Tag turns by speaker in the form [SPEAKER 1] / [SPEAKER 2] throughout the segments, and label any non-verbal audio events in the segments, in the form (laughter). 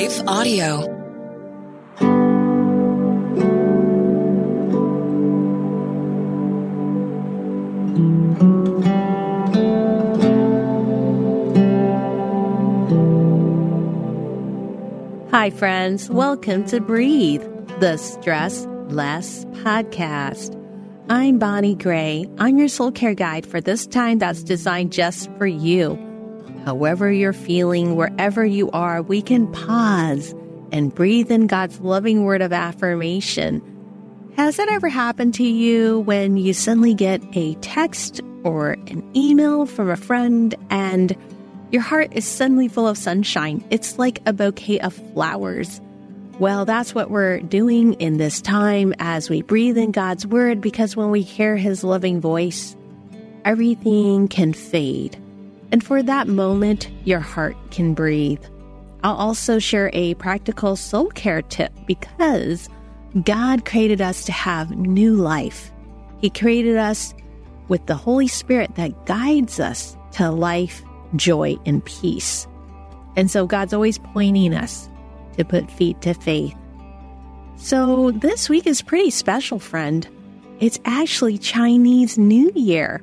[SPEAKER 1] Life Audio.
[SPEAKER 2] Hi, friends. Welcome to Breathe, the Stress Less podcast. I'm Bonnie Gray. I'm your soul care guide for this time that's designed just for you. However, you're feeling, wherever you are, we can pause and breathe in God's loving word of affirmation. Has that ever happened to you when you suddenly get a text or an email from a friend and your heart is suddenly full of sunshine. It's like a bouquet of flowers. Well, that's what we're doing in this time as we breathe in God's word because when we hear his loving voice, everything can fade. And for that moment, your heart can breathe. I'll also share a practical soul care tip because God created us to have new life. He created us with the Holy Spirit that guides us to life joy, and peace. And so God's always pointing us to put feet to faith. So this week is pretty special, friend. It's actually Chinese New Year.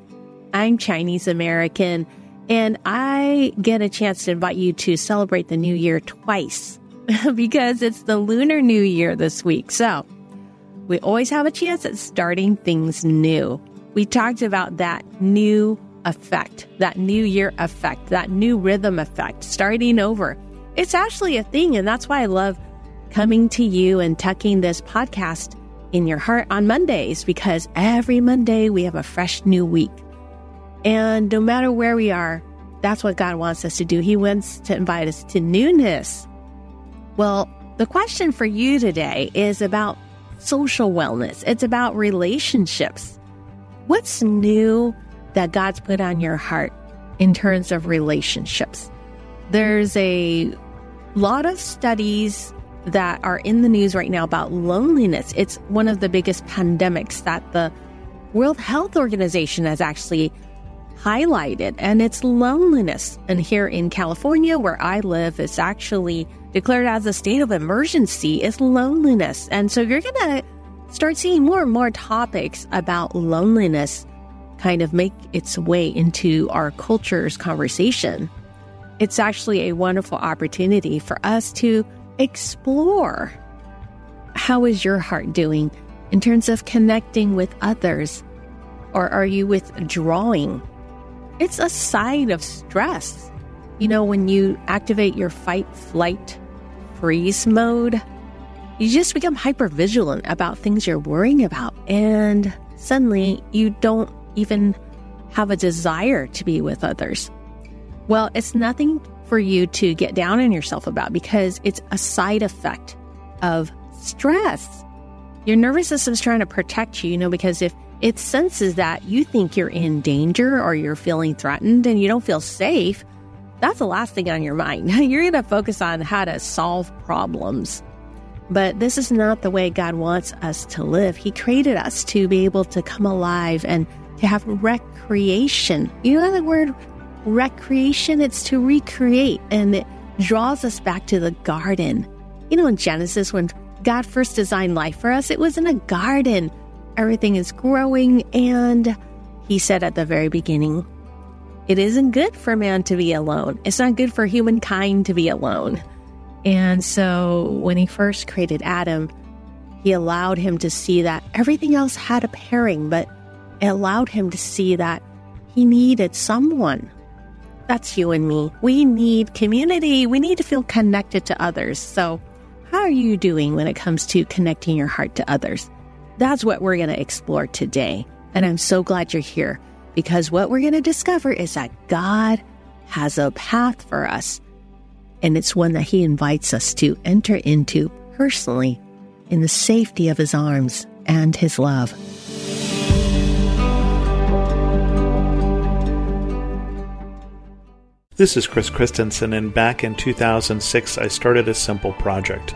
[SPEAKER 2] I'm Chinese American, and I get a chance to invite you to celebrate the New Year twice (laughs) because it's the Lunar New Year this week. So we always have a chance at starting things new. We talked about that new effect, that new year effect, that new rhythm effect, starting over. It's actually a thing. And that's why I love coming to you and tucking this podcast in your heart on Mondays because every Monday we have a fresh new week. And no matter where we are, that's what God wants us to do. He wants to invite us to newness. Well, the question for you today is about social wellness. It's about relationships. What's new that God's put on your heart in terms of relationships. There's a lot of studies that are in the news right now about loneliness. It's one of the biggest pandemics that the World Health Organization has actually highlighted, and it's loneliness. And here in California, where I live, it's actually declared as a state of emergency, is loneliness. And so you're going to start seeing more and more topics about loneliness kind of make its way into our culture's conversation, it's actually a wonderful opportunity for us to explore how is your heart doing in terms of connecting with others? Or are you withdrawing? It's a sign of stress. You know, when you activate your fight, flight, freeze mode, you just become hyper vigilant about things you're worrying about. And suddenly you don't even have a desire to be with others. Well, it's nothing for you to get down on yourself about because it's a side effect of stress. Your nervous system's trying to protect you, you know, because if it senses that you think you're in danger or you're feeling threatened and you don't feel safe, that's the last thing on your mind. (laughs) You're going to focus on how to solve problems. But this is not the way God wants us to live. He created us to be able to come alive and to have recreation. You know the word recreation? It's to recreate, and it draws us back to the garden. You know, in Genesis, when God first designed life for us, it was in a garden. Everything is growing, and He said at the very beginning, it isn't good for man to be alone. It's not good for humankind to be alone. And so when he first created Adam, he allowed him to see that everything else had a pairing, but it allowed him to see that he needed someone. That's you and me. We need community. We need to feel connected to others. So, how are you doing when it comes to connecting your heart to others? That's what we're going to explore today. And I'm so glad you're here because what we're going to discover is that God has a path for us. And it's one that He invites us to enter into personally in the safety of His arms and His love.
[SPEAKER 3] This is Chris Christensen, and back in 2006, I started a simple project.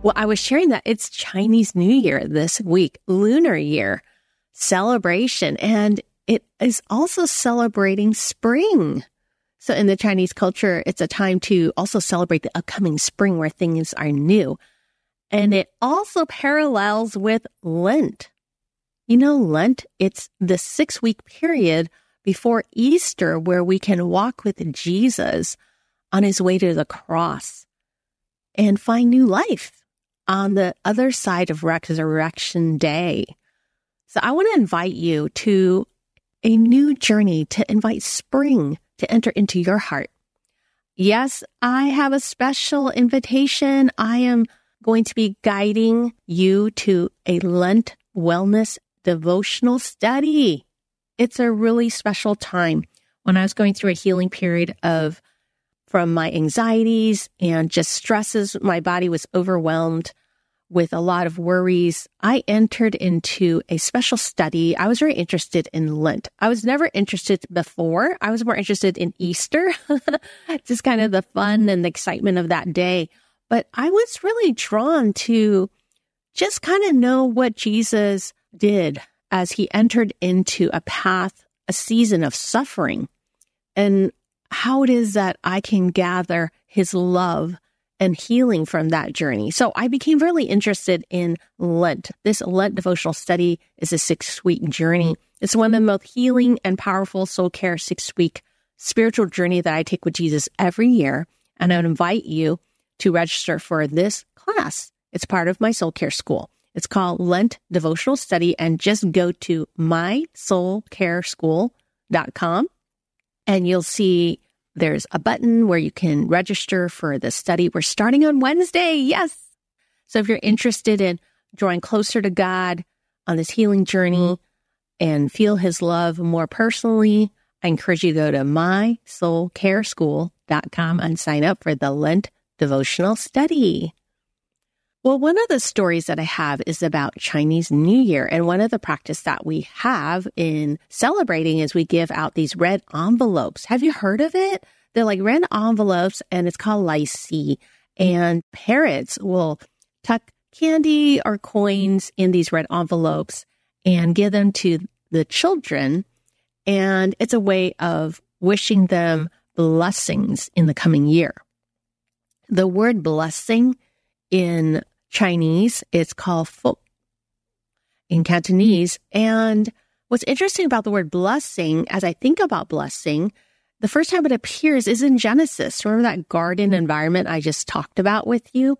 [SPEAKER 2] Well, I was sharing that it's Chinese New Year this week, lunar year celebration, and it is also celebrating spring. So in the Chinese culture, it's a time to also celebrate the upcoming spring where things are new. And it also parallels with Lent. You know, Lent, it's the six week period before Easter where we can walk with Jesus on his way to the cross and find new life on the other side of Resurrection Day. So I want to invite you to a new journey, to invite spring to enter into your heart. Yes, I have a special invitation. I am going to be guiding you to a Lent wellness devotional study. It's a really special time. When I was going through a healing period of from my anxieties and just stresses, my body was overwhelmed with a lot of worries, I entered into a special study. I was very interested in Lent. I was never interested before. I was more interested in Easter, (laughs) just kind of the fun and the excitement of that day. But I was really drawn to just kind of know what Jesus did as he entered into a path, a season of suffering, and how it is that I can gather his love and healing from that journey. So I became really interested in Lent. This Lent devotional study is a six week journey. It's one of the most healing and powerful soul care six week spiritual journey that I take with Jesus every year. And I would invite you to register for this class. It's part of my soul care school. It's called Lent Devotional Study and just go to mysoulcareschool.com and you'll see there's a button where you can register for the study. We're starting on Wednesday. Yes. So if you're interested in drawing closer to God on this healing journey mm-hmm. and feel his love more personally, I encourage you to go to mysoulcareschool.com and sign up for the Lent devotional study. Well, one of the stories that I have is about Chinese New Year. And one of the practice that we have in celebrating is we give out these red envelopes. Have you heard of it? They're like red envelopes and it's called Lai And parents will tuck candy or coins in these red envelopes and give them to the children. And it's a way of wishing them blessings in the coming year. The word blessing in Chinese. It's called Fu in Cantonese. And what's interesting about the word blessing, as I think about blessing, the first time it appears is in Genesis. Remember that garden environment I just talked about with you?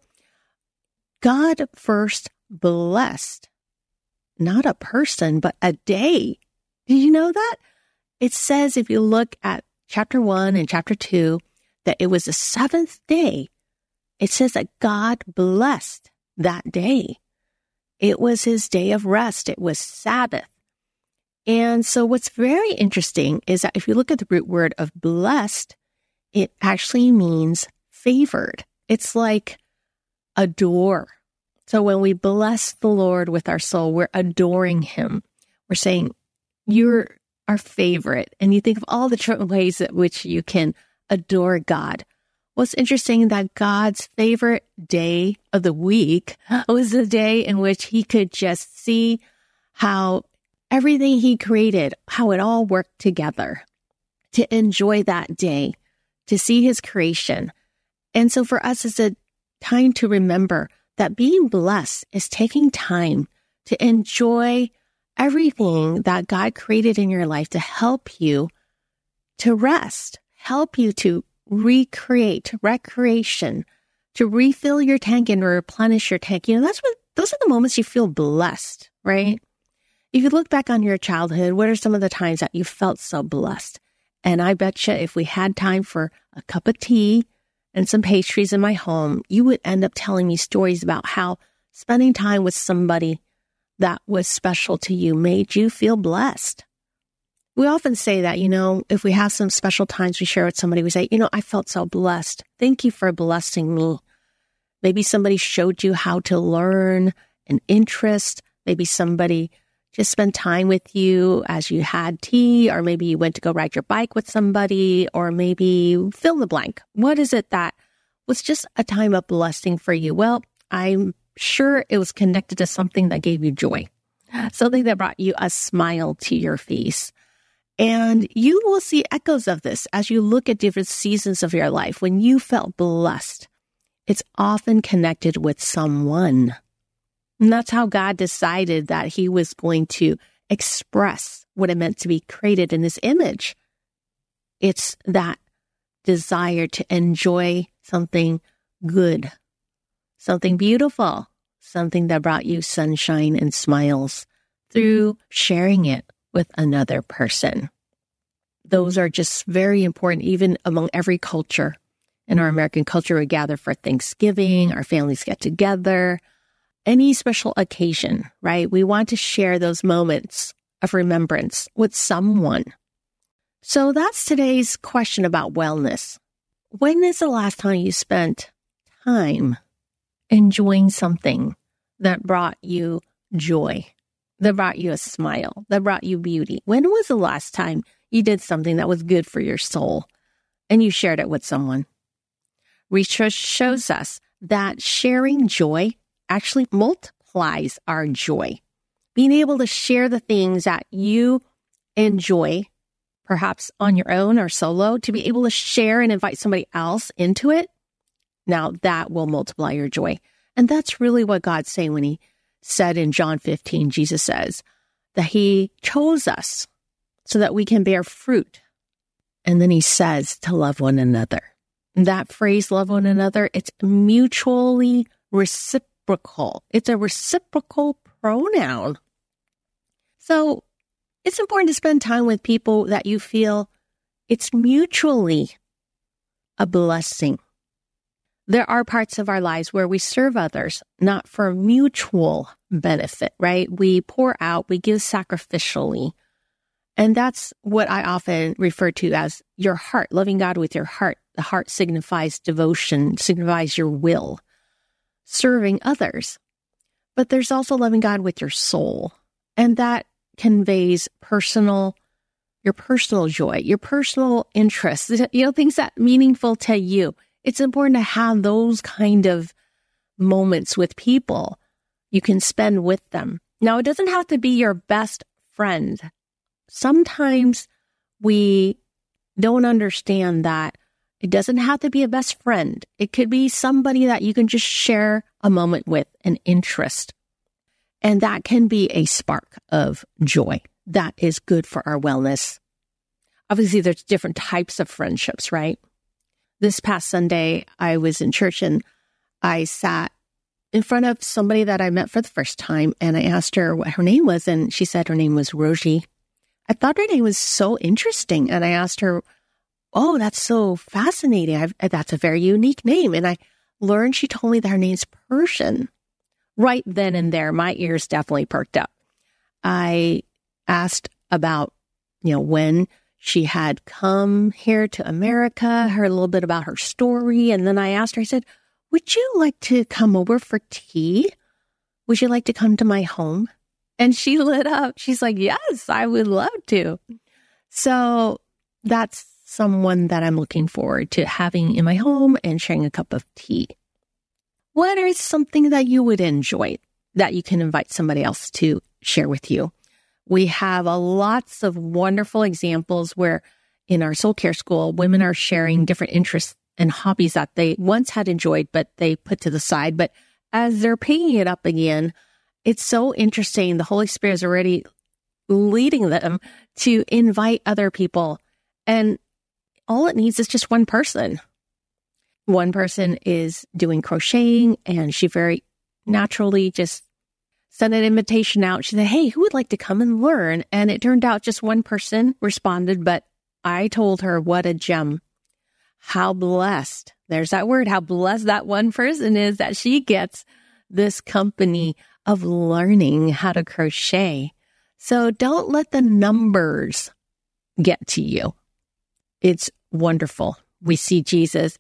[SPEAKER 2] God first blessed not a person, but a day. Did you know that? It says, if you look at chapter one and chapter two, that it was the seventh day. It says that God blessed that day. It was his day of rest. It was Sabbath. And so what's very interesting is that if you look at the root word of blessed, it actually means favored. It's like adore. So when we bless the Lord with our soul, we're adoring him. We're saying, you're our favorite. And you think of all the different ways at which you can adore God. What's interesting that God's favorite day of the week (gasps) was the day in which he could just see how everything he created, how it all worked together to enjoy that day, to see his creation. And so for us, it's a time to remember that being blessed is taking time to enjoy everything that God created in your life to help you to rest, help you to recreate, recreation, to refill your tank and replenish your tank. You know, that's what, those are the moments you feel blessed, right? If you look back on your childhood, what are some of the times that you felt so blessed? And I bet you if we had time for a cup of tea and some pastries in my home, you would end up telling me stories about how spending time with somebody that was special to you made you feel blessed. We often say that, you know, if we have some special times we share with somebody, we say, you know, I felt so blessed. Thank you for blessing me. Maybe somebody showed you how to learn an interest. Maybe somebody just spent time with you as you had tea, or maybe you went to go ride your bike with somebody, or maybe fill the blank. What is it that was just a time of blessing for you? Well, I'm sure it was connected to something that gave you joy, something that brought you a smile to your face. And you will see echoes of this as you look at different seasons of your life. When you felt blessed, it's often connected with someone. And that's how God decided that he was going to express what it meant to be created in his image. It's that desire to enjoy something good, something beautiful, something that brought you sunshine and smiles through sharing it with another person. Those are just very important, even among every culture. In our American culture, we gather for Thanksgiving, our families get together, any special occasion, right? We want to share those moments of remembrance with someone. So that's today's question about wellness. When is the last time you spent time enjoying something that brought you joy, that brought you a smile, that brought you beauty? When was the last time you did something that was good for your soul and you shared it with someone? Research shows us that sharing joy actually multiplies our joy. Being able to share the things that you enjoy, perhaps on your own or solo, to be able to share and invite somebody else into it, now that will multiply your joy. And that's really what God's saying when He said in John 15, Jesus says that He chose us so that we can bear fruit. And then He says to love one another. That phrase, love one another, it's mutually reciprocal. It's a reciprocal pronoun. So it's important to spend time with people that you feel it's mutually a blessing. There are parts of our lives where we serve others, not for mutual benefit, right? We pour out, we give sacrificially. And that's what I often refer to as your heart, loving God with your heart. The heart signifies devotion, signifies your will, serving others. But there's also loving God with your soul. And that conveys personal, your personal joy, your personal interests, (laughs) you know, things that meaningful to you it's important to have those kind of moments with people you can spend with them. Now, it doesn't have to be your best friend. Sometimes we don't understand that it doesn't have to be a best friend. It could be somebody that you can just share a moment with, an interest. And that can be a spark of joy. That is good for our wellness. Obviously, there's different types of friendships, right? This past Sunday, I was in church and I sat in front of somebody that I met for the first time and I asked her what her name was and she said her name was Rosie. I thought her name was so interesting and I asked her, "Oh, that's so fascinating. I've, that's a very unique name." And I learned she told me that her name's Persian. Right then and there, my ears definitely perked up. I asked about, you know, when she had come here to America, heard a little bit about her story. And then I asked her, I said, Would you like to come over for tea? Would you like to come to my home? And she (laughs) lit up. She's like, Yes, I would love to. So that's someone that I'm looking forward to having in my home and sharing a cup of tea. What is something that you would enjoy that you can invite somebody else to share with you? We have a lots of wonderful examples where in our soul care school, women are sharing different interests and hobbies that they once had enjoyed, but they put to the side. But as they're picking it up again, it's so interesting. The Holy Spirit is already leading them to invite other people. And all it needs is just one person. One person is doing crocheting and she very naturally just sent an invitation out. She said, Hey, who would like to come and learn? And it turned out just one person responded, but I told her what a gem. How blessed. There's that word, how blessed that one person is that she gets this company of learning how to crochet. So don't let the numbers get to you. It's wonderful. We see Jesus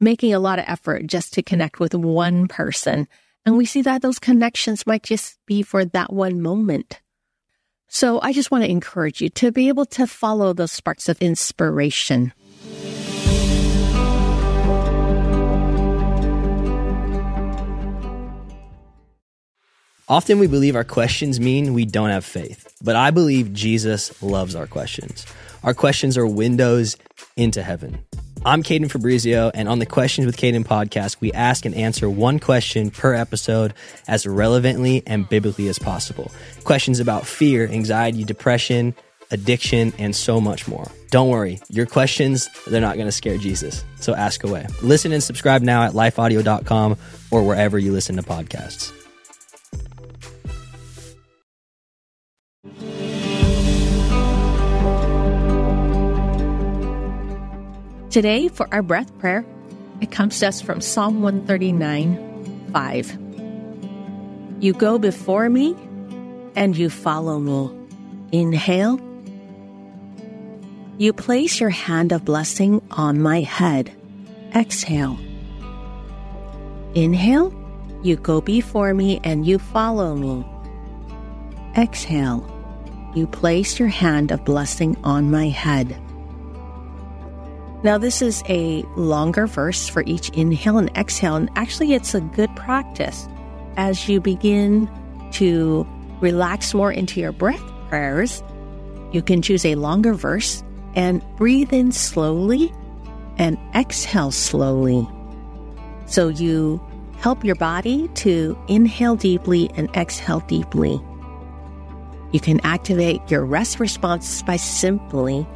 [SPEAKER 2] making a lot of effort just to connect with one person. And we see that those connections might just be for that one moment. So I just want to encourage you to be able to follow those sparks of inspiration.
[SPEAKER 1] Often we believe our questions mean we don't have faith, but I believe Jesus loves our questions. Our questions are windows into heaven. I'm Caden Fabrizio, and on the Questions with Caden podcast, we ask and answer one question per episode as relevantly and biblically as possible. Questions about fear, anxiety, depression, addiction, and so much more. Don't worry, your questions, they're not going to scare Jesus. So ask away. Listen and subscribe now at lifeaudio.com or wherever you listen to podcasts.
[SPEAKER 2] Today, for our breath prayer, it comes to us from Psalm 139 5. You go before me and you follow me. Inhale. You place your hand of blessing on my head. Exhale. Inhale. You go before me and you follow me. Exhale. You place your hand of blessing on my head. Now, this is a longer verse for each inhale and exhale, and actually, it's a good practice as you begin to relax more into your breath prayers. You can choose a longer verse and breathe in slowly and exhale slowly. So you help your body to inhale deeply and exhale deeply. You can activate your rest response by simply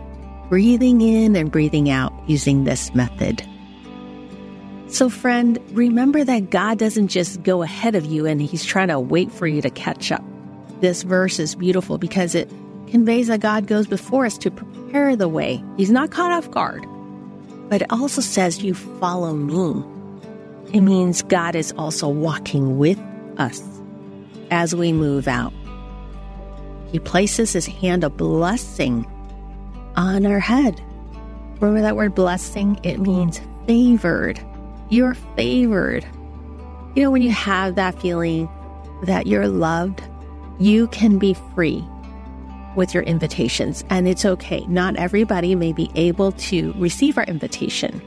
[SPEAKER 2] breathing in and breathing out using this method. So, friend, remember that God doesn't just go ahead of you and He's trying to wait for you to catch up. This verse is beautiful because it conveys that God goes before us to prepare the way. He's not caught off guard, but it also says, You follow me. It means God is also walking with us as we move out. He places His hand of blessing on our head. Remember that word blessing? It means favored. You're favored. You know, when you have that feeling that you're loved, you can be free with your invitations. And it's okay. Not everybody may be able to receive our invitation.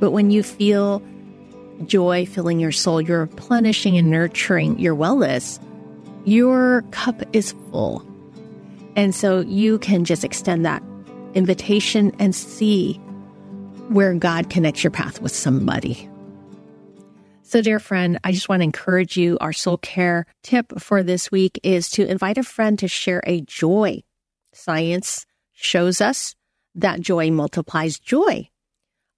[SPEAKER 2] But when you feel joy filling your soul, you're replenishing and nurturing your wellness, your cup is full. And so you can just extend that invitation and see where God connects your path with somebody. So, dear friend, I just want to encourage you. Our soul care tip for this week is to invite a friend to share a joy. Science shows us that joy multiplies joy.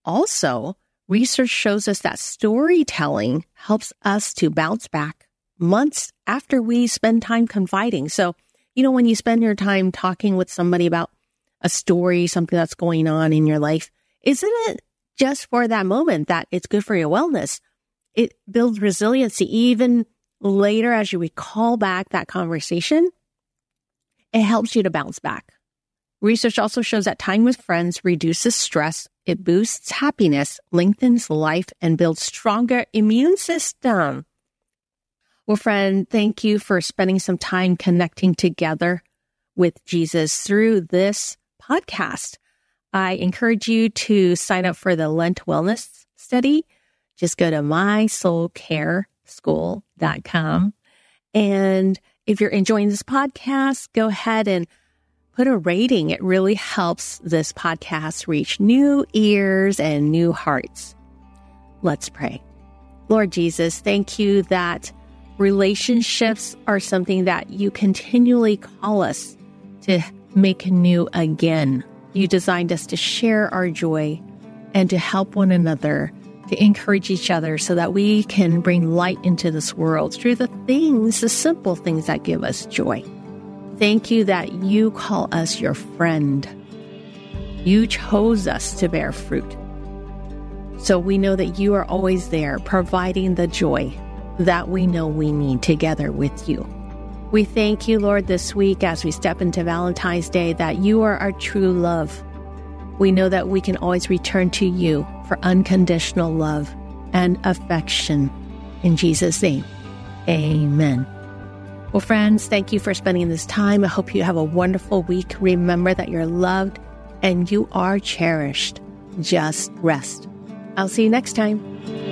[SPEAKER 2] Also, research shows us that storytelling helps us to bounce back months after we spend time confiding. So, you know, when you spend your time talking with somebody about a story, something that's going on in your life, isn't it just for that moment that it's good for your wellness? It builds resiliency even later as you recall back that conversation. It helps you to bounce back. Research also shows that time with friends reduces stress, it boosts happiness, lengthens life, and builds stronger immune system. Well, friend, thank you for spending some time connecting together with Jesus through this podcast. I encourage you to sign up for the Lent Wellness Study. Just go to mysoulcareschool.com. And if you're enjoying this podcast, go ahead and put a rating. It really helps this podcast reach new ears and new hearts. Let's pray. Lord Jesus, thank you that relationships are something that you continually call us to make new again. You designed us to share our joy and to help one another, to encourage each other so that we can bring light into this world through the things, the simple things that give us joy. Thank you that you call us your friend. You chose us to bear fruit. So we know that you are always there providing the joy that we know we need together with you. We thank you, Lord, this week as we step into Valentine's Day that you are our true love. We know that we can always return to you for unconditional love and affection. In Jesus' name, amen. Well, friends, thank you for spending this time. I hope you have a wonderful week. Remember that you're loved and you are cherished. Just rest. I'll see you next time.